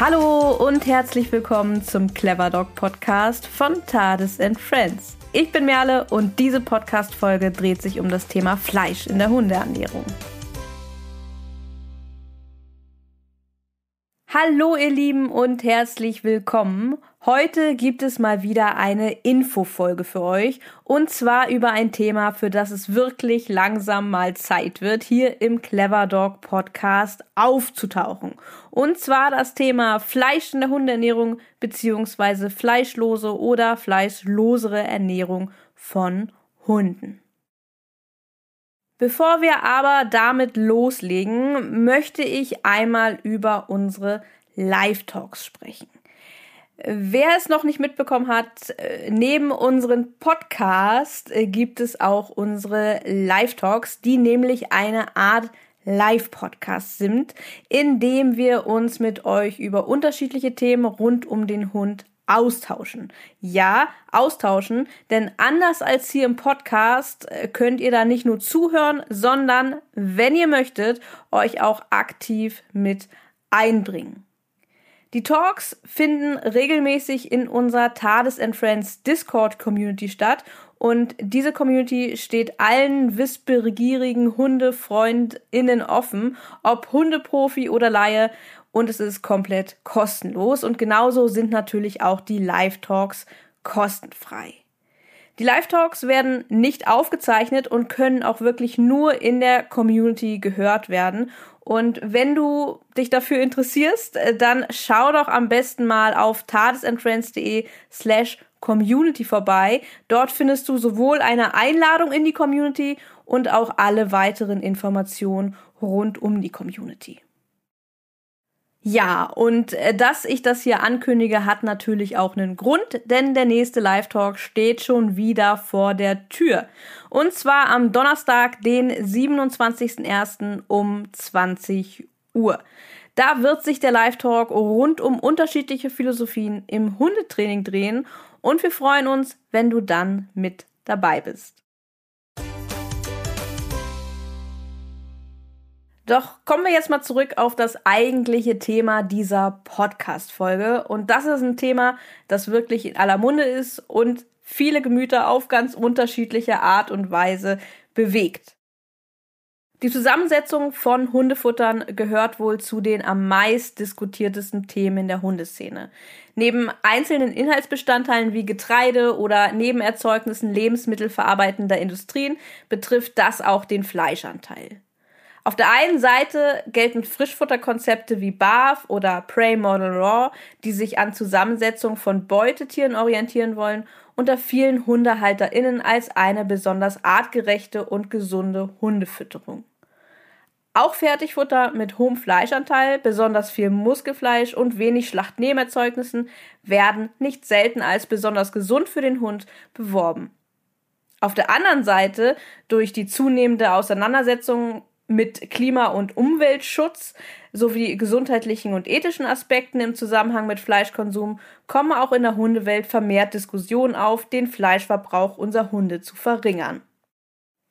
Hallo und herzlich willkommen zum Clever Dog Podcast von Tades and Friends. Ich bin Merle und diese Podcast-Folge dreht sich um das Thema Fleisch in der Hundeernährung. Hallo ihr Lieben und herzlich willkommen. Heute gibt es mal wieder eine Infofolge für euch und zwar über ein Thema, für das es wirklich langsam mal Zeit wird, hier im Clever Dog Podcast aufzutauchen. Und zwar das Thema Fleisch in der Hundeernährung beziehungsweise fleischlose oder fleischlosere Ernährung von Hunden. Bevor wir aber damit loslegen, möchte ich einmal über unsere Live-Talks sprechen. Wer es noch nicht mitbekommen hat, äh, neben unserem Podcast äh, gibt es auch unsere Live-Talks, die nämlich eine Art Live-Podcast sind, in dem wir uns mit euch über unterschiedliche Themen rund um den Hund austauschen. Ja, austauschen, denn anders als hier im Podcast äh, könnt ihr da nicht nur zuhören, sondern, wenn ihr möchtet, euch auch aktiv mit einbringen. Die Talks finden regelmäßig in unserer Tades and Friends Discord Community statt und diese Community steht allen wissbegierigen HundefreundInnen offen, ob Hundeprofi oder Laie und es ist komplett kostenlos. Und genauso sind natürlich auch die Live-Talks kostenfrei. Die Live-Talks werden nicht aufgezeichnet und können auch wirklich nur in der Community gehört werden. Und wenn du dich dafür interessierst, äh, dann schau doch am besten mal auf tadesandfriends.de slash community vorbei. Dort findest du sowohl eine Einladung in die Community und auch alle weiteren Informationen rund um die Community. Ja, und äh, dass ich das hier ankündige, hat natürlich auch einen Grund, denn der nächste Live-Talk steht schon wieder vor der Tür. Und zwar am Donnerstag, den 27.01. um 20 Uhr. Da wird sich der Live-Talk rund um unterschiedliche Philosophien im Hundetraining drehen und wir freuen uns, wenn du dann mit dabei bist. Doch kommen wir jetzt mal zurück auf das eigentliche Thema dieser Podcast-Folge. Und das ist ein Thema, das wirklich in aller Munde ist und viele Gemüter auf ganz unterschiedliche Art und Weise bewegt. Die Zusammensetzung von Hundefuttern gehört wohl zu den am meist diskutiertesten Themen in der Hundeszene. Neben einzelnen Inhaltsbestandteilen wie Getreide oder Nebenerzeugnissen lebensmittelverarbeitender Industrien betrifft das auch den Fleischanteil. Auf der einen Seite gelten Frischfutterkonzepte wie BAF oder Prey Model Raw, die sich an Zusammensetzung von Beutetieren orientieren wollen, unter vielen HundehalterInnen als eine besonders artgerechte und gesunde Hundefütterung. Auch Fertigfutter mit hohem Fleischanteil, besonders viel Muskelfleisch und wenig Schlachtnehmerzeugnissen werden nicht selten als besonders gesund für den Hund beworben. Auf der anderen Seite, durch die zunehmende Auseinandersetzung mit Klima- und Umweltschutz sowie gesundheitlichen und ethischen Aspekten im Zusammenhang mit Fleischkonsum kommen auch in der Hundewelt vermehrt Diskussionen auf, den Fleischverbrauch unserer Hunde zu verringern.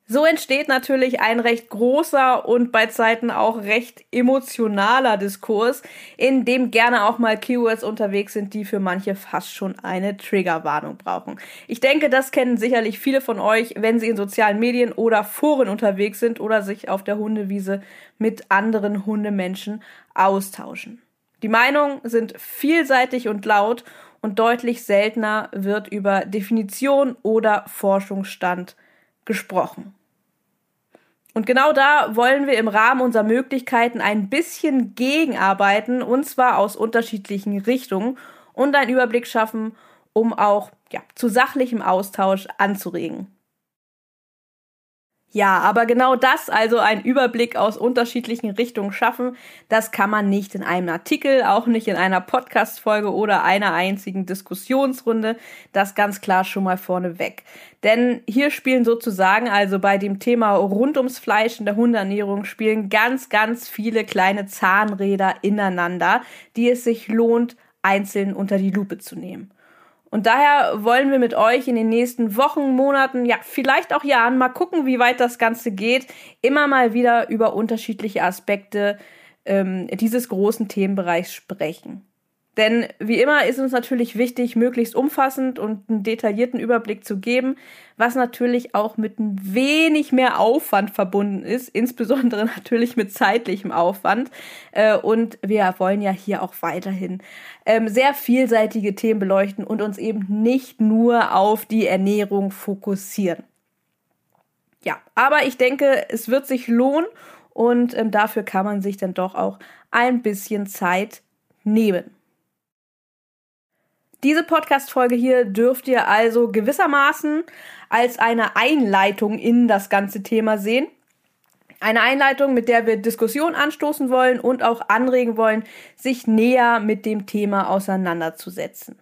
So entsteht natürlich ein recht großer und bei Zeiten auch recht emotionaler Diskurs, in dem gerne auch mal Keywords unterwegs sind, die für manche fast schon eine Triggerwarnung brauchen. Ich denke, das kennen sicherlich viele von euch, wenn sie in sozialen Medien oder Foren unterwegs sind oder sich auf der Hundewiese mit anderen Hundemenschen austauschen. Die Meinungen sind vielseitig und laut und deutlich seltener wird über Definition oder Forschungsstand gesprochen. Und genau da wollen wir im Rahmen unserer Möglichkeiten ein bisschen gegenarbeiten, und zwar aus unterschiedlichen Richtungen und einen Überblick schaffen, um auch ja, zu sachlichem Austausch anzuregen. Ja, aber genau das, also ein Überblick aus unterschiedlichen Richtungen schaffen, das kann man nicht in einem Artikel, auch nicht in einer Podcast-Folge oder einer einzigen Diskussionsrunde. Das ganz klar schon mal vorneweg. Denn hier spielen sozusagen, also bei dem Thema rund ums Fleisch in der Hundeernährung, spielen ganz, ganz viele kleine Zahnräder ineinander, die es sich lohnt, einzeln unter die Lupe zu nehmen. Und daher wollen wir mit euch in den nächsten Wochen, Monaten, ja, vielleicht auch Jahren mal gucken, wie weit das Ganze geht, immer mal wieder über unterschiedliche Aspekte ähm, dieses großen Themenbereichs sprechen. Denn wie immer ist uns natürlich wichtig, möglichst umfassend und einen detaillierten Überblick zu geben, was natürlich auch mit ein wenig mehr Aufwand verbunden ist, insbesondere natürlich mit zeitlichem Aufwand. Äh, und wir wollen ja hier auch weiterhin ähm, sehr vielseitige Themen beleuchten und uns eben nicht nur auf die Ernährung fokussieren. Ja, aber ich denke, es wird sich lohnen und ähm, dafür kann man sich dann doch auch ein bisschen Zeit nehmen. Diese Podcast-Folge hier dürft ihr also gewissermaßen als eine Einleitung in das ganze Thema sehen. Eine Einleitung, mit der wir Diskussion anstoßen wollen und auch anregen wollen, sich näher mit dem Thema auseinanderzusetzen.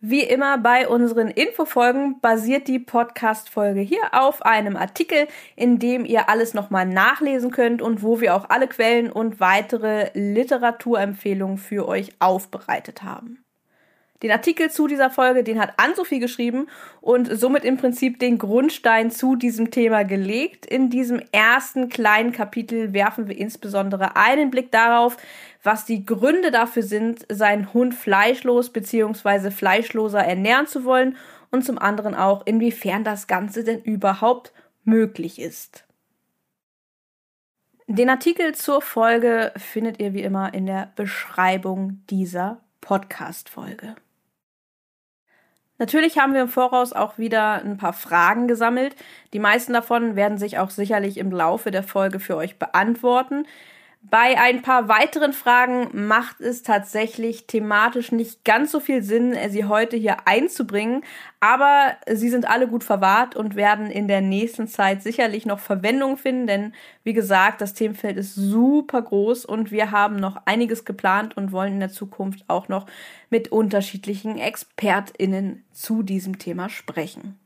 Wie immer bei unseren Infofolgen basiert die Podcast-Folge hier auf einem Artikel, in dem ihr alles nochmal nachlesen könnt und wo wir auch alle Quellen und weitere Literaturempfehlungen für euch aufbereitet haben. Den Artikel zu dieser Folge, den hat Ann-Sophie geschrieben und somit im Prinzip den Grundstein zu diesem Thema gelegt. In diesem ersten kleinen Kapitel werfen wir insbesondere einen Blick darauf, was die Gründe dafür sind, seinen Hund fleischlos bzw. fleischloser ernähren zu wollen und zum anderen auch, inwiefern das Ganze denn überhaupt möglich ist. Den Artikel zur Folge findet ihr wie immer in der Beschreibung dieser Podcast-Folge. Natürlich haben wir im Voraus auch wieder ein paar Fragen gesammelt. Die meisten davon werden sich auch sicherlich im Laufe der Folge für euch beantworten. Bei ein paar weiteren Fragen macht es tatsächlich thematisch nicht ganz so viel Sinn, sie heute hier einzubringen, aber sie sind alle gut verwahrt und werden in der nächsten Zeit sicherlich noch Verwendung finden, denn wie gesagt, das Themenfeld ist super groß und wir haben noch einiges geplant und wollen in der Zukunft auch noch mit unterschiedlichen Expertinnen zu diesem Thema sprechen.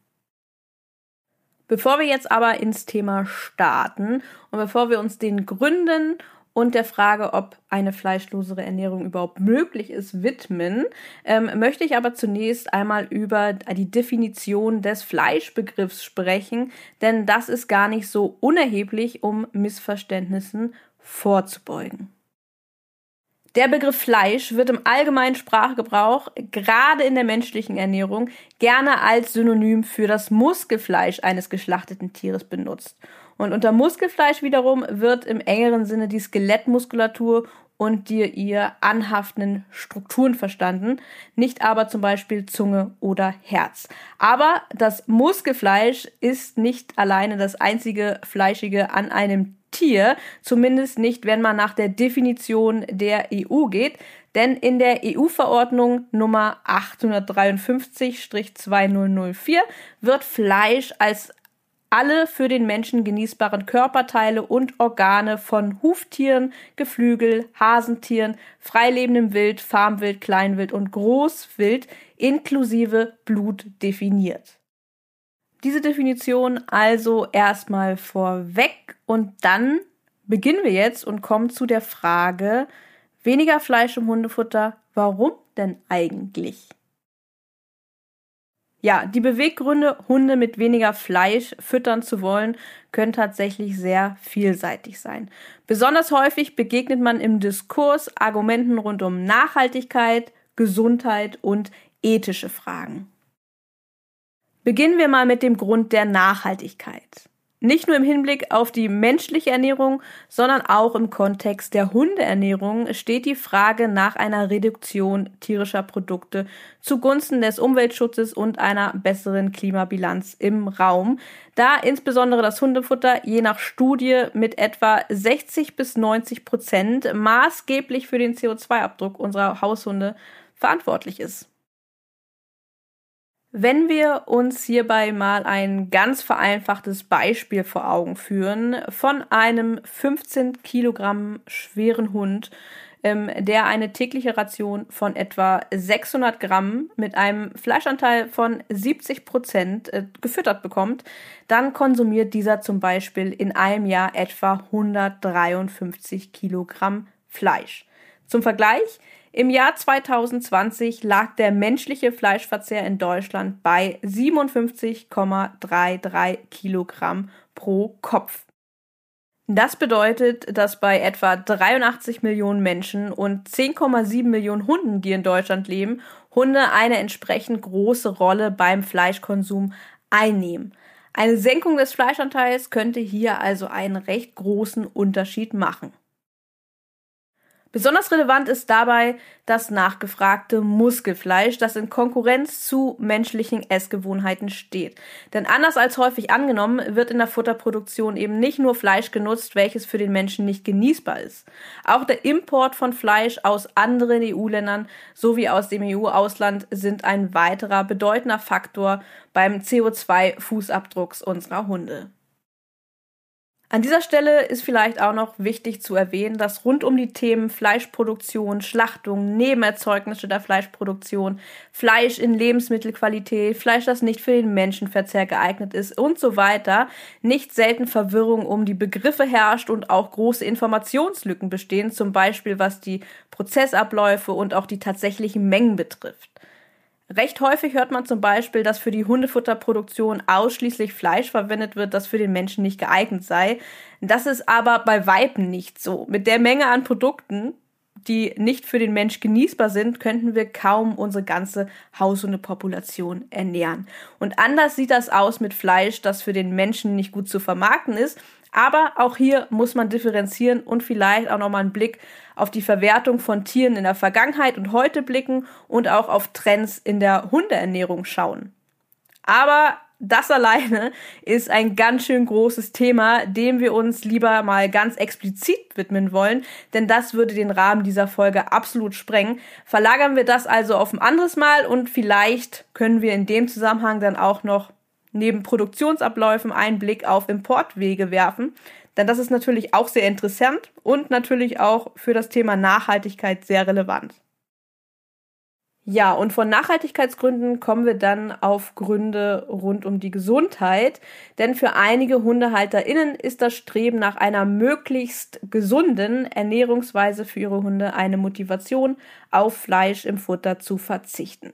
Bevor wir jetzt aber ins Thema starten und bevor wir uns den Gründen und der Frage, ob eine fleischlosere Ernährung überhaupt möglich ist, widmen, ähm, möchte ich aber zunächst einmal über die Definition des Fleischbegriffs sprechen, denn das ist gar nicht so unerheblich, um Missverständnissen vorzubeugen. Der Begriff Fleisch wird im allgemeinen Sprachgebrauch, gerade in der menschlichen Ernährung, gerne als Synonym für das Muskelfleisch eines geschlachteten Tieres benutzt. Und unter Muskelfleisch wiederum wird im engeren Sinne die Skelettmuskulatur und die ihr anhaftenden Strukturen verstanden, nicht aber zum Beispiel Zunge oder Herz. Aber das Muskelfleisch ist nicht alleine das einzige Fleischige an einem Tier, zumindest nicht, wenn man nach der Definition der EU geht, denn in der EU-Verordnung Nummer 853-2004 wird Fleisch als alle für den Menschen genießbaren Körperteile und Organe von Huftieren, Geflügel, Hasentieren, freilebendem Wild, Farmwild, Kleinwild und Großwild inklusive Blut definiert. Diese Definition also erstmal vorweg und dann beginnen wir jetzt und kommen zu der Frage, weniger Fleisch im Hundefutter, warum denn eigentlich? Ja, die Beweggründe, Hunde mit weniger Fleisch füttern zu wollen, können tatsächlich sehr vielseitig sein. Besonders häufig begegnet man im Diskurs Argumenten rund um Nachhaltigkeit, Gesundheit und ethische Fragen. Beginnen wir mal mit dem Grund der Nachhaltigkeit. Nicht nur im Hinblick auf die menschliche Ernährung, sondern auch im Kontext der Hundeernährung steht die Frage nach einer Reduktion tierischer Produkte zugunsten des Umweltschutzes und einer besseren Klimabilanz im Raum, da insbesondere das Hundefutter je nach Studie mit etwa 60 bis 90 Prozent maßgeblich für den CO2-Abdruck unserer Haushunde verantwortlich ist. Wenn wir uns hierbei mal ein ganz vereinfachtes Beispiel vor Augen führen von einem 15 Kilogramm schweren Hund, ähm, der eine tägliche Ration von etwa 600 Gramm mit einem Fleischanteil von 70 Prozent äh, gefüttert bekommt, dann konsumiert dieser zum Beispiel in einem Jahr etwa 153 Kilogramm Fleisch. Zum Vergleich, im Jahr 2020 lag der menschliche Fleischverzehr in Deutschland bei 57,33 Kilogramm pro Kopf. Das bedeutet, dass bei etwa 83 Millionen Menschen und 10,7 Millionen Hunden, die in Deutschland leben, Hunde eine entsprechend große Rolle beim Fleischkonsum einnehmen. Eine Senkung des Fleischanteils könnte hier also einen recht großen Unterschied machen. Besonders relevant ist dabei das nachgefragte Muskelfleisch, das in Konkurrenz zu menschlichen Essgewohnheiten steht. Denn anders als häufig angenommen, wird in der Futterproduktion eben nicht nur Fleisch genutzt, welches für den Menschen nicht genießbar ist. Auch der Import von Fleisch aus anderen EU-Ländern sowie aus dem EU-Ausland sind ein weiterer bedeutender Faktor beim CO2-Fußabdrucks unserer Hunde. An dieser Stelle ist vielleicht auch noch wichtig zu erwähnen, dass rund um die Themen Fleischproduktion, Schlachtung, Nebenerzeugnisse der Fleischproduktion, Fleisch in Lebensmittelqualität, Fleisch, das nicht für den Menschenverzehr geeignet ist und so weiter, nicht selten Verwirrung um die Begriffe herrscht und auch große Informationslücken bestehen, zum Beispiel was die Prozessabläufe und auch die tatsächlichen Mengen betrifft. Recht häufig hört man zum Beispiel, dass für die Hundefutterproduktion ausschließlich Fleisch verwendet wird, das für den Menschen nicht geeignet sei. Das ist aber bei Weiben nicht so. Mit der Menge an Produkten, die nicht für den Mensch genießbar sind, könnten wir kaum unsere ganze Haushundepopulation ernähren. Und anders sieht das aus mit Fleisch, das für den Menschen nicht gut zu vermarkten ist aber auch hier muss man differenzieren und vielleicht auch nochmal einen Blick auf die Verwertung von Tieren in der Vergangenheit und heute blicken und auch auf Trends in der Hundeernährung schauen. Aber das alleine ist ein ganz schön großes Thema, dem wir uns lieber mal ganz explizit widmen wollen, denn das würde den Rahmen dieser Folge absolut sprengen. Verlagern wir das also auf ein anderes Mal und vielleicht können wir in dem Zusammenhang dann auch noch neben Produktionsabläufen einen Blick auf Importwege werfen. Denn das ist natürlich auch sehr interessant und natürlich auch für das Thema Nachhaltigkeit sehr relevant. Ja, und von Nachhaltigkeitsgründen kommen wir dann auf Gründe rund um die Gesundheit. Denn für einige HundehalterInnen ist das Streben nach einer möglichst gesunden Ernährungsweise für ihre Hunde eine Motivation, auf Fleisch im Futter zu verzichten.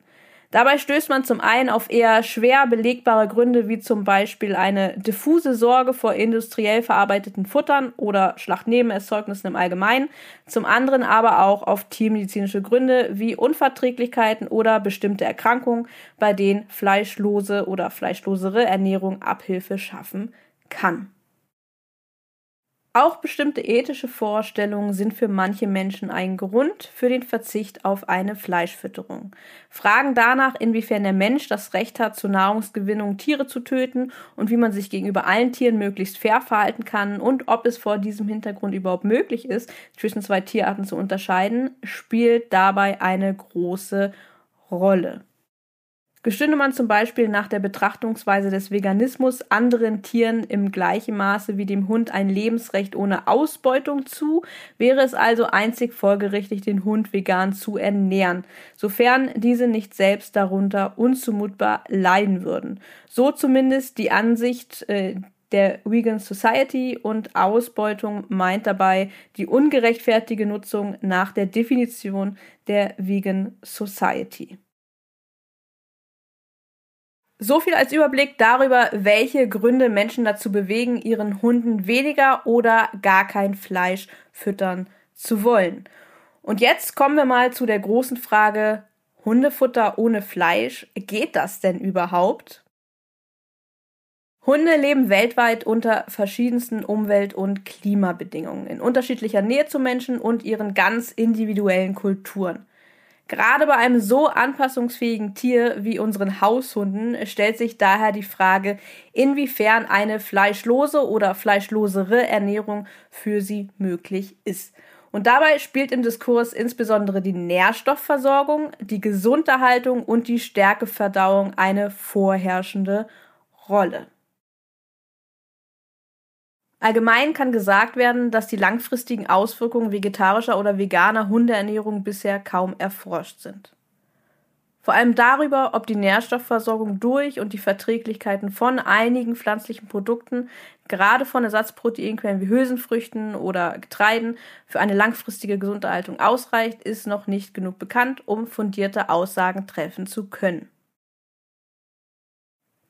Dabei stößt man zum einen auf eher schwer belegbare Gründe, wie zum Beispiel eine diffuse Sorge vor industriell verarbeiteten Futtern oder Schlachtnebenerzeugnissen im Allgemeinen, zum anderen aber auch auf tiermedizinische Gründe wie Unverträglichkeiten oder bestimmte Erkrankungen, bei denen fleischlose oder fleischlosere Ernährung Abhilfe schaffen kann. Auch bestimmte ethische Vorstellungen sind für manche Menschen ein Grund für den Verzicht auf eine Fleischfütterung. Fragen danach, inwiefern der Mensch das Recht hat, zur Nahrungsgewinnung Tiere zu töten und wie man sich gegenüber allen Tieren möglichst fair verhalten kann und ob es vor diesem Hintergrund überhaupt möglich ist, zwischen zwei Tierarten zu unterscheiden, spielt dabei eine große Rolle. Gestünde man zum Beispiel nach der Betrachtungsweise des Veganismus anderen Tieren im gleichen Maße wie dem Hund ein Lebensrecht ohne Ausbeutung zu, wäre es also einzig folgerichtig, den Hund vegan zu ernähren, sofern diese nicht selbst darunter unzumutbar leiden würden. So zumindest die Ansicht äh, der Vegan Society und Ausbeutung meint dabei die ungerechtfertige Nutzung nach der Definition der Vegan Society. So viel als Überblick darüber, welche Gründe Menschen dazu bewegen, ihren Hunden weniger oder gar kein Fleisch füttern zu wollen. Und jetzt kommen wir mal zu der großen Frage, Hundefutter ohne Fleisch, geht das denn überhaupt? Hunde leben weltweit unter verschiedensten Umwelt- und Klimabedingungen, in unterschiedlicher Nähe zu Menschen und ihren ganz individuellen Kulturen. Gerade bei einem so anpassungsfähigen Tier wie unseren Haushunden stellt sich daher die Frage, inwiefern eine fleischlose oder fleischlosere Ernährung für sie möglich ist. Und dabei spielt im Diskurs insbesondere die Nährstoffversorgung, die Gesunderhaltung und die Stärkeverdauung eine vorherrschende Rolle. Allgemein kann gesagt werden, dass die langfristigen Auswirkungen vegetarischer oder veganer Hundeernährung bisher kaum erforscht sind. Vor allem darüber, ob die Nährstoffversorgung durch und die Verträglichkeiten von einigen pflanzlichen Produkten, gerade von Ersatzproteinquellen wie Hülsenfrüchten oder Getreiden, für eine langfristige Gesunderhaltung ausreicht, ist noch nicht genug bekannt, um fundierte Aussagen treffen zu können.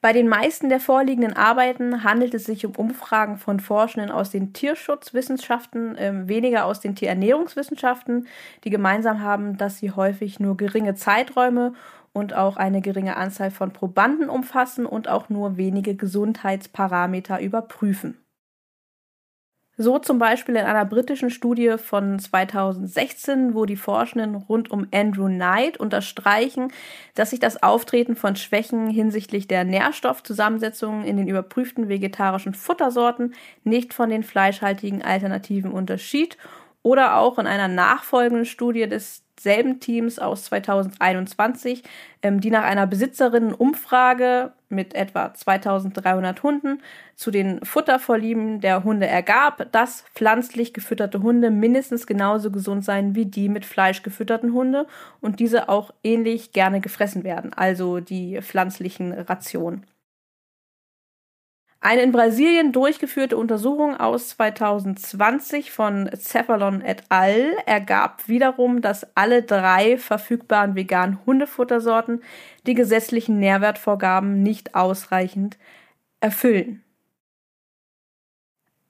Bei den meisten der vorliegenden Arbeiten handelt es sich um Umfragen von Forschenden aus den Tierschutzwissenschaften, äh, weniger aus den Tierernährungswissenschaften, die gemeinsam haben, dass sie häufig nur geringe Zeiträume und auch eine geringe Anzahl von Probanden umfassen und auch nur wenige Gesundheitsparameter überprüfen. So zum Beispiel in einer britischen Studie von 2016, wo die Forschenden rund um Andrew Knight unterstreichen, dass sich das Auftreten von Schwächen hinsichtlich der Nährstoffzusammensetzungen in den überprüften vegetarischen Futtersorten nicht von den fleischhaltigen Alternativen unterschied oder auch in einer nachfolgenden Studie des selben Teams aus 2021, ähm, die nach einer Besitzerinnenumfrage mit etwa 2300 Hunden zu den Futtervorlieben der Hunde ergab, dass pflanzlich gefütterte Hunde mindestens genauso gesund seien wie die mit Fleisch gefütterten Hunde und diese auch ähnlich gerne gefressen werden, also die pflanzlichen Rationen. Eine in Brasilien durchgeführte Untersuchung aus 2020 von Cephalon et al. ergab wiederum, dass alle drei verfügbaren veganen Hundefuttersorten die gesetzlichen Nährwertvorgaben nicht ausreichend erfüllen.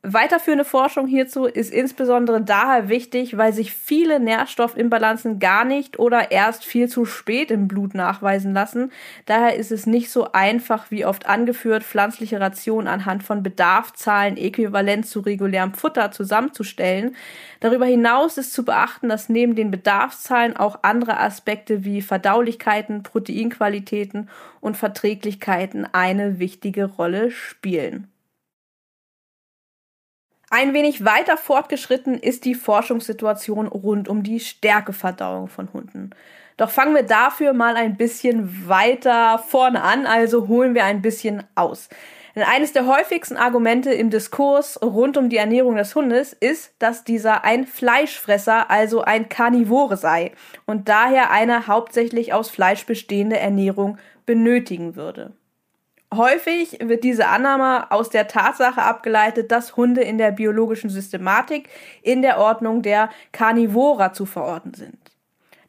Weiterführende Forschung hierzu ist insbesondere daher wichtig, weil sich viele Nährstoffimbalanzen gar nicht oder erst viel zu spät im Blut nachweisen lassen. Daher ist es nicht so einfach, wie oft angeführt, pflanzliche Rationen anhand von Bedarfzahlen äquivalent zu regulärem Futter zusammenzustellen. Darüber hinaus ist zu beachten, dass neben den Bedarfszahlen auch andere Aspekte wie Verdaulichkeiten, Proteinqualitäten und Verträglichkeiten eine wichtige Rolle spielen. Ein wenig weiter fortgeschritten ist die Forschungssituation rund um die Stärkeverdauung von Hunden. Doch fangen wir dafür mal ein bisschen weiter vorne an, also holen wir ein bisschen aus. Denn eines der häufigsten Argumente im Diskurs rund um die Ernährung des Hundes ist, dass dieser ein Fleischfresser, also ein Karnivore sei und daher eine hauptsächlich aus Fleisch bestehende Ernährung benötigen würde. Häufig wird diese Annahme aus der Tatsache abgeleitet, dass Hunde in der biologischen Systematik in der Ordnung der Carnivora zu verorten sind.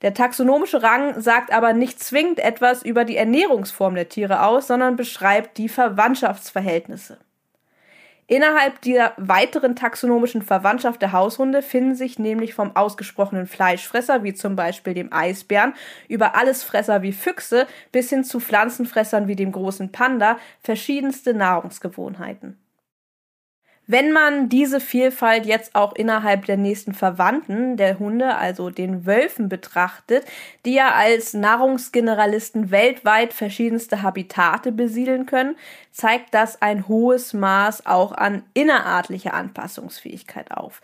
Der taxonomische Rang sagt aber nicht zwingend etwas über die Ernährungsform der Tiere aus, sondern beschreibt die Verwandtschaftsverhältnisse. Innerhalb dieser weiteren taxonomischen Verwandtschaft der Haushunde finden sich nämlich vom ausgesprochenen Fleischfresser, wie zum Beispiel dem Eisbären, über Allesfresser wie Füchse bis hin zu Pflanzenfressern wie dem großen Panda verschiedenste Nahrungsgewohnheiten. Wenn man diese Vielfalt jetzt auch innerhalb der nächsten Verwandten der Hunde, also den Wölfen, betrachtet, die ja als Nahrungsgeneralisten weltweit verschiedenste Habitate besiedeln können, zeigt das ein hohes Maß auch an innerartlicher Anpassungsfähigkeit auf.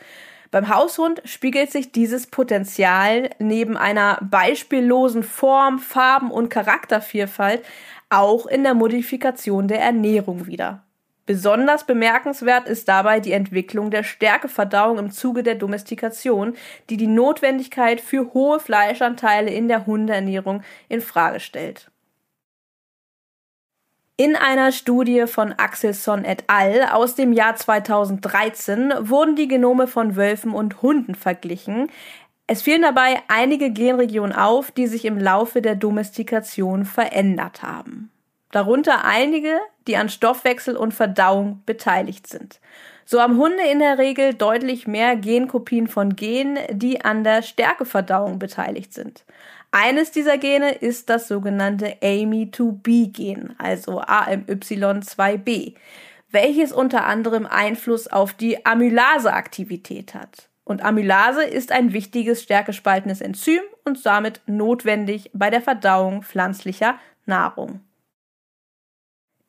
Beim Haushund spiegelt sich dieses Potenzial neben einer beispiellosen Form, Farben und Charaktervielfalt auch in der Modifikation der Ernährung wieder. Besonders bemerkenswert ist dabei die Entwicklung der Stärkeverdauung im Zuge der Domestikation, die die Notwendigkeit für hohe Fleischanteile in der Hundeernährung in Frage stellt. In einer Studie von Axelson et al. aus dem Jahr 2013 wurden die Genome von Wölfen und Hunden verglichen. Es fielen dabei einige Genregionen auf, die sich im Laufe der Domestikation verändert haben darunter einige, die an Stoffwechsel und Verdauung beteiligt sind. So haben Hunde in der Regel deutlich mehr Genkopien von Genen, die an der Stärkeverdauung beteiligt sind. Eines dieser Gene ist das sogenannte AMY2B-Gen, also AMY2B, welches unter anderem Einfluss auf die Amylase-Aktivität hat. Und Amylase ist ein wichtiges stärkespaltendes Enzym und damit notwendig bei der Verdauung pflanzlicher Nahrung.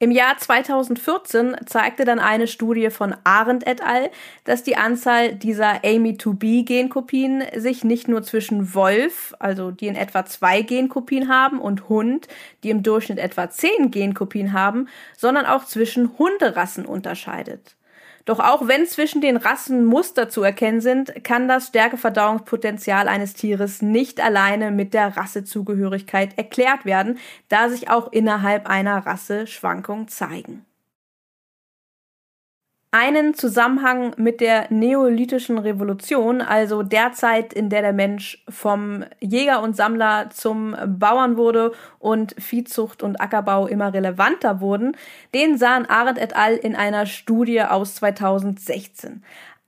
Im Jahr 2014 zeigte dann eine Studie von Arendt et al., dass die Anzahl dieser AMY2B-Genkopien sich nicht nur zwischen Wolf, also die in etwa zwei Genkopien haben, und Hund, die im Durchschnitt etwa zehn Genkopien haben, sondern auch zwischen Hunderassen unterscheidet. Doch auch wenn zwischen den Rassen Muster zu erkennen sind, kann das Stärkeverdauungspotenzial eines Tieres nicht alleine mit der Rassezugehörigkeit erklärt werden, da sich auch innerhalb einer Rasse Schwankungen zeigen. Einen Zusammenhang mit der neolithischen Revolution, also der Zeit, in der der Mensch vom Jäger und Sammler zum Bauern wurde und Viehzucht und Ackerbau immer relevanter wurden, den sahen Arendt et al. in einer Studie aus 2016.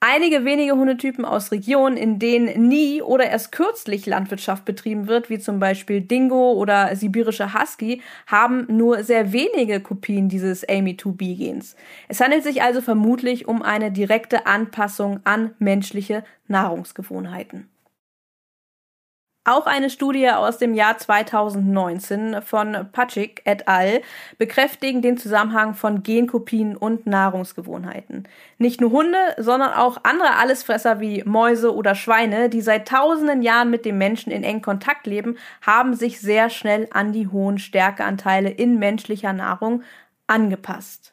Einige wenige Hundetypen aus Regionen, in denen nie oder erst kürzlich Landwirtschaft betrieben wird, wie zum Beispiel Dingo oder sibirische Husky, haben nur sehr wenige Kopien dieses AMY2B-Gens. Es handelt sich also vermutlich um eine direkte Anpassung an menschliche Nahrungsgewohnheiten. Auch eine Studie aus dem Jahr 2019 von Patrick et al. bekräftigen den Zusammenhang von Genkopien und Nahrungsgewohnheiten. Nicht nur Hunde, sondern auch andere Allesfresser wie Mäuse oder Schweine, die seit tausenden Jahren mit dem Menschen in engem Kontakt leben, haben sich sehr schnell an die hohen Stärkeanteile in menschlicher Nahrung angepasst.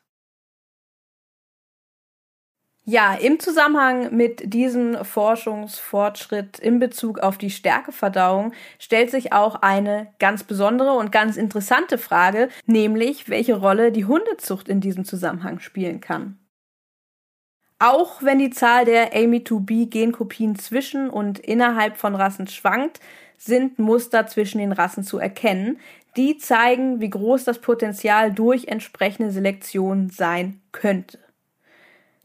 Ja, im Zusammenhang mit diesem Forschungsfortschritt in Bezug auf die Stärkeverdauung stellt sich auch eine ganz besondere und ganz interessante Frage, nämlich welche Rolle die Hundezucht in diesem Zusammenhang spielen kann. Auch wenn die Zahl der AMY2B-Genkopien zwischen und innerhalb von Rassen schwankt, sind Muster zwischen den Rassen zu erkennen, die zeigen, wie groß das Potenzial durch entsprechende Selektion sein könnte.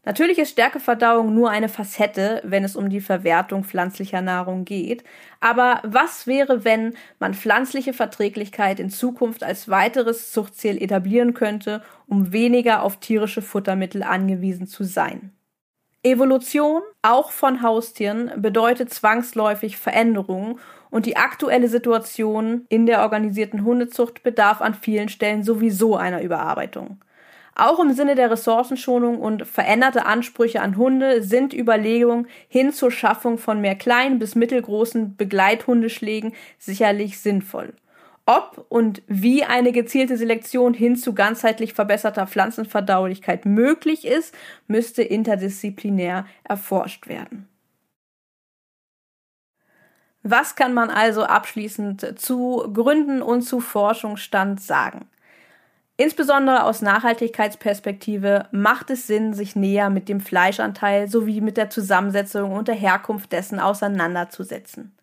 Natürlich ist Stärkeverdauung nur eine Facette, wenn es um die Verwertung pflanzlicher Nahrung geht. Aber was wäre, wenn man pflanzliche Verträglichkeit in Zukunft als weiteres Zuchtziel etablieren könnte, um weniger auf tierische Futtermittel angewiesen zu sein? Evolution, auch von Haustieren, bedeutet zwangsläufig Veränderungen und die aktuelle Situation in der organisierten Hundezucht bedarf an vielen Stellen sowieso einer Überarbeitung. Auch im Sinne der Ressourcenschonung und veränderte Ansprüche an Hunde sind Überlegungen hin zur Schaffung von mehr kleinen bis mittelgroßen Begleithundeschlägen sicherlich sinnvoll. Ob und wie eine gezielte Selektion hin zu ganzheitlich verbesserter Pflanzenverdaulichkeit möglich ist, müsste interdisziplinär erforscht werden. Was kann man also abschließend zu Gründen und zu Forschungsstand sagen? Insbesondere aus Nachhaltigkeitsperspektive macht es Sinn, sich näher mit dem Fleischanteil sowie mit der Zusammensetzung und der Herkunft dessen auseinanderzusetzen.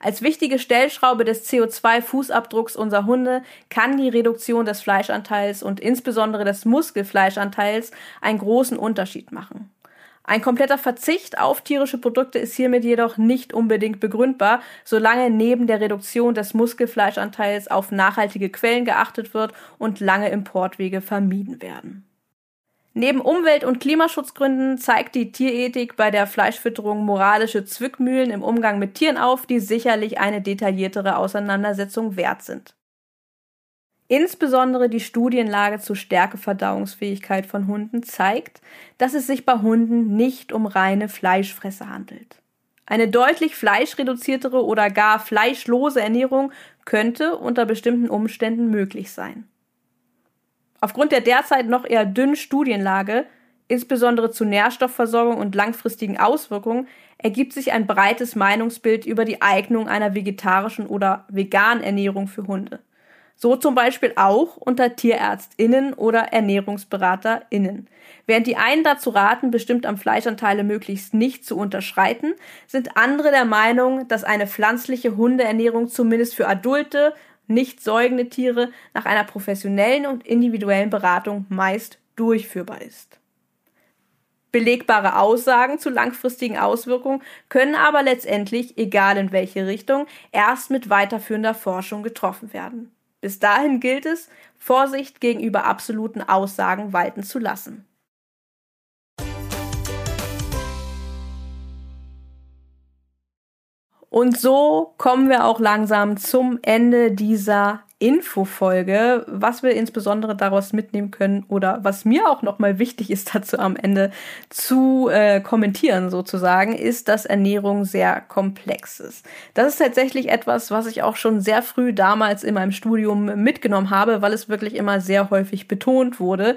Als wichtige Stellschraube des CO2-Fußabdrucks unserer Hunde kann die Reduktion des Fleischanteils und insbesondere des Muskelfleischanteils einen großen Unterschied machen. Ein kompletter Verzicht auf tierische Produkte ist hiermit jedoch nicht unbedingt begründbar, solange neben der Reduktion des Muskelfleischanteils auf nachhaltige Quellen geachtet wird und lange Importwege vermieden werden. Neben Umwelt- und Klimaschutzgründen zeigt die Tierethik bei der Fleischfütterung moralische Zwickmühlen im Umgang mit Tieren auf, die sicherlich eine detailliertere Auseinandersetzung wert sind. Insbesondere die Studienlage zur Stärkeverdauungsfähigkeit von Hunden zeigt, dass es sich bei Hunden nicht um reine Fleischfresser handelt. Eine deutlich fleischreduziertere oder gar fleischlose Ernährung könnte unter bestimmten Umständen möglich sein. Aufgrund der derzeit noch eher dünnen Studienlage, insbesondere zu Nährstoffversorgung und langfristigen Auswirkungen, ergibt sich ein breites Meinungsbild über die Eignung einer vegetarischen oder veganen Ernährung für Hunde. So zum Beispiel auch unter TierärztInnen oder ErnährungsberaterInnen. Während die einen dazu raten, bestimmt am Fleischanteile möglichst nicht zu unterschreiten, sind andere der Meinung, dass eine pflanzliche Hundeernährung zumindest für adulte, nicht säugende Tiere nach einer professionellen und individuellen Beratung meist durchführbar ist. Belegbare Aussagen zu langfristigen Auswirkungen können aber letztendlich, egal in welche Richtung, erst mit weiterführender Forschung getroffen werden. Bis dahin gilt es, Vorsicht gegenüber absoluten Aussagen walten zu lassen. Und so kommen wir auch langsam zum Ende dieser Infofolge, was wir insbesondere daraus mitnehmen können oder was mir auch nochmal wichtig ist dazu am Ende zu äh, kommentieren sozusagen, ist, dass Ernährung sehr komplex ist. Das ist tatsächlich etwas, was ich auch schon sehr früh damals in meinem Studium mitgenommen habe, weil es wirklich immer sehr häufig betont wurde.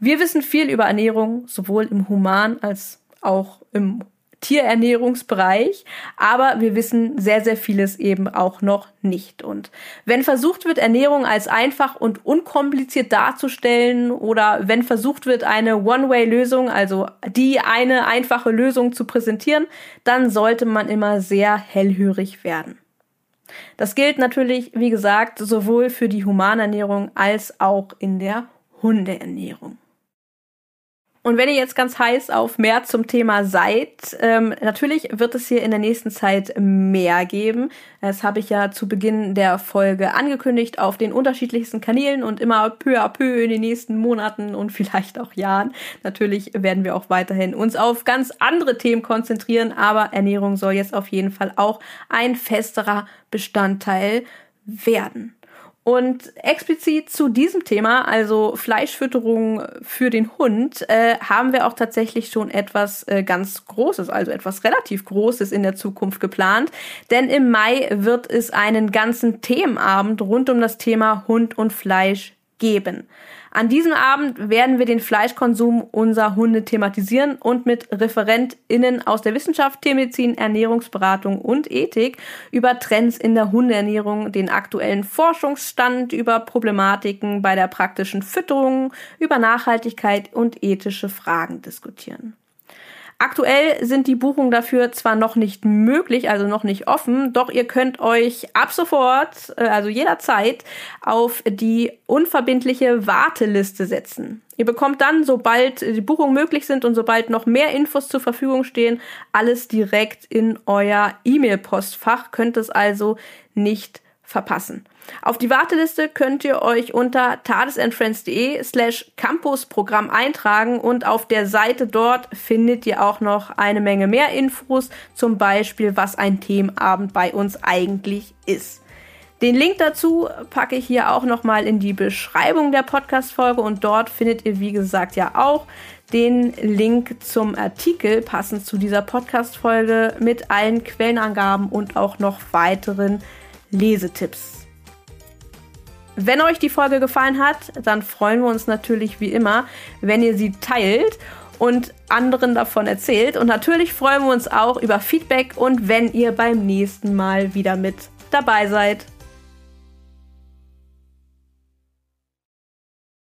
Wir wissen viel über Ernährung, sowohl im Human als auch im Tierernährungsbereich, aber wir wissen sehr, sehr vieles eben auch noch nicht. Und wenn versucht wird, Ernährung als einfach und unkompliziert darzustellen oder wenn versucht wird, eine One-Way-Lösung, also die eine einfache Lösung zu präsentieren, dann sollte man immer sehr hellhörig werden. Das gilt natürlich, wie gesagt, sowohl für die Humanernährung als auch in der Hundeernährung. Und wenn ihr jetzt ganz heiß auf mehr zum Thema seid, ähm, natürlich wird es hier in der nächsten Zeit mehr geben. Das habe ich ja zu Beginn der Folge angekündigt auf den unterschiedlichsten Kanälen und immer peu à peu in den nächsten Monaten und vielleicht auch Jahren. Natürlich werden wir auch weiterhin uns auf ganz andere Themen konzentrieren, aber Ernährung soll jetzt auf jeden Fall auch ein festerer Bestandteil werden. Und explizit zu diesem Thema, also Fleischfütterung für den Hund, äh, haben wir auch tatsächlich schon etwas äh, ganz Großes, also etwas relativ Großes in der Zukunft geplant. Denn im Mai wird es einen ganzen Themenabend rund um das Thema Hund und Fleisch geben. An diesem Abend werden wir den Fleischkonsum unserer Hunde thematisieren und mit ReferentInnen aus der Wissenschaft, Tiermedizin, Ernährungsberatung und Ethik über Trends in der Hundeernährung, den aktuellen Forschungsstand, über Problematiken bei der praktischen Fütterung, über Nachhaltigkeit und ethische Fragen diskutieren. Aktuell sind die Buchungen dafür zwar noch nicht möglich, also noch nicht offen, doch ihr könnt euch ab sofort, äh, also jederzeit, auf die unverbindliche Warteliste setzen. Ihr bekommt dann, sobald die Buchungen möglich sind und sobald noch mehr Infos zur Verfügung stehen, alles direkt in euer E-Mail-Postfach, könnt es also nicht verpassen. Auf die Warteliste könnt ihr euch unter tadesandfriends.de slash campusprogramm eintragen und auf der Seite dort findet ihr auch noch eine Menge mehr Infos, zum Beispiel was ein Themenabend bei uns eigentlich ist. Den Link dazu packe ich hier auch nochmal in die Beschreibung der Podcast-Folge und dort findet ihr, wie gesagt, ja auch den Link zum Artikel passend zu dieser Podcast-Folge mit allen Quellenangaben und auch noch weiteren Lesetipps. Wenn euch die Folge gefallen hat, dann freuen wir uns natürlich wie immer, wenn ihr sie teilt und anderen davon erzählt. Und natürlich freuen wir uns auch über Feedback und wenn ihr beim nächsten Mal wieder mit dabei seid.